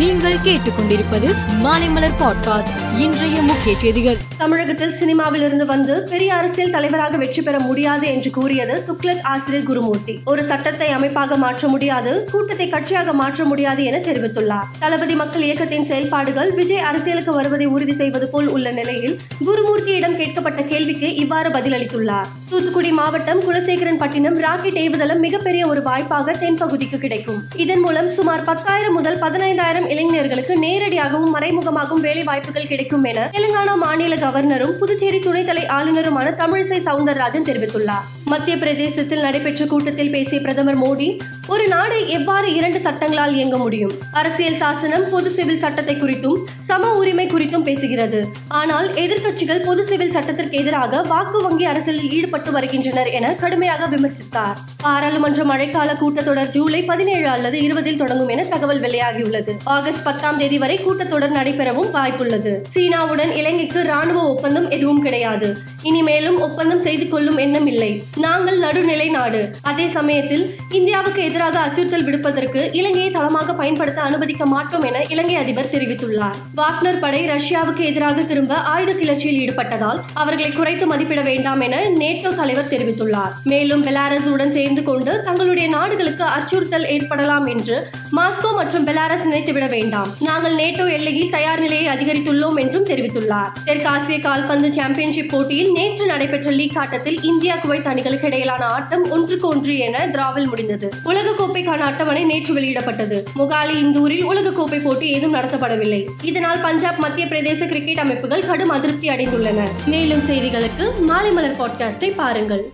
நீங்கள் கேட்டுக்கொண்டிருப்பது மாலைமலர் பாட்காஸ்ட். இன்றைய முக்கிய செய்திகள். தமிழகத்தில் சினிமாவில் இருந்து வந்து பெரிய அரசியல் தலைவராக வெற்றி பெற முடியாது என்று கூறியது துக்ளக் ஆசிரியர் குருமூர்த்தி. ஒரு சட்டத்தை அமைப்பாக மாற்ற முடியாது கூட்டத்தை கட்சியாக மாற்ற முடியாது என தெரிவித்துள்ளார். தளபதி மக்கள் இயக்கத்தின் செயல்பாடுகள் விஜய் அரசியலுக்கு வருவதை உறுதி செய்வது போல் உள்ள நிலையில் குருமூர்த்தியிடம் கேட்கப்பட்ட கேள்விக்கு இவ்வாறு பதிலளித்துள்ளார். தூத்துக்குடி மாவட்டம் குலசேகரன் பட்டினம் ராக்கெட் ஏவுதளம் மிகப்பெரிய ஒரு வாய்ப்பாக தென்பகுதிக்கு கிடைக்கும். இதன் மூலம் சுமார் பத்தாயிரம் முதல் பதினைந்தாயிரம் இளைஞர்களுக்கு நேரடியாகவும் மறைமுகமாகவும் வேலை வாய்ப்புகள் கிடைக்கும் என தெலுங்கானா மாநில கவர்னரும் புதுச்சேரி துணைத்தலை ஆளுநருமான தமிழிசை சவுந்தரராஜன் தெரிவித்துள்ளார். மத்திய பிரதேசத்தில் நடைபெற்ற கூட்டத்தில் பேசிய பிரதமர் மோடி ஒரு நாடு எவ்வாறு இரண்டு சட்டங்களால் இயங்க முடியும்? அரசியல் சாசனம் பொது சிவில் சட்டத்தை குறித்தும் சம உரிமை குறித்தும் பேசுகிறது. ஆனால் எதிர்க்கட்சிகள் பொது சிவில் சட்டத்திற்கு எதிராக வாக்கு வங்கி அரசியலில் ஈடுபட்டு வருகின்றனர் என கடுமையாக விமர்சித்தார். பாராளுமன்ற மழைக்கால கூட்டத்தொடர் ஜூலை பதினேழு அல்லது இருபதில் தொடங்கும் என தகவல் வெளியாகியுள்ளது. ஆகஸ்ட் பத்தாம் தேதி வரை கூட்டத்தொடர் நடைபெறவும் வாய்ப்புள்ளது. சீனாவுடன் இலங்கைக்கு ராணுவ ஒப்பந்தம் எதுவும் கிடையாது. இனிமேலும் ஒப்பந்தம் செய்து கொள்ளும் எண்ணம் இல்லை. நாங்கள் நடுநிலை நாடு. அதே சமயத்தில் இந்தியாவுக்கு எதிராக அச்சுறுத்தல் விடுப்பதற்கு இலங்கையை தளமாக பயன்படுத்த அனுமதிக்க மாட்டோம் என இலங்கை அதிபர் தெரிவித்துள்ளார். வாக்னர் படை ரஷ்யாவுக்கு எதிராக திரும்ப ஆயுத கிளர்ச்சியில் ஈடுபட்டதால் அவர்களை குறைத்து மதிப்பிட வேண்டாம் என நேட்டோ தலைவர் தெரிவித்துள்ளார். மேலும் பெலாரஸுடன் சேர்ந்து கொண்டு தங்களுடைய நாடுகளுக்கு அச்சுறுத்தல் ஏற்படலாம் என்று மாஸ்கோ மற்றும் பெலாரஸ் நினைத்துவிட வேண்டாம். நாங்கள் நேட்டோ எல்லையில் தயார் நிலையை அதிகரித்துள்ளோம் என்றும் தெரிவித்துள்ளார். தெற்காசிய கால்பந்து சாம்பியன்ஷிப் போட்டியில் நேற்று நடைபெற்ற லீக் ஆட்டத்தில் இந்தியா குவைத் அணிகளுக்கு இடையிலான ஆட்டம் ஒன்றுக்கு ஒன்று என டிராவில் முடிந்தது. உலகக்கோப்பைக்கான அட்டவணை நேற்று வெளியிடப்பட்டது. மொகாலி இந்தூரில் உலகக்கோப்பை போட்டி ஏதும் நடத்தப்படவில்லை. இதனால் பஞ்சாப் மத்திய பிரதேச கிரிக்கெட் அமைப்புகள் கடும் அதிருப்தி அடைந்துள்ளன. மேலும் செய்திகளுக்கு மாலை மலர் பாட்காஸ்டை பாருங்கள்.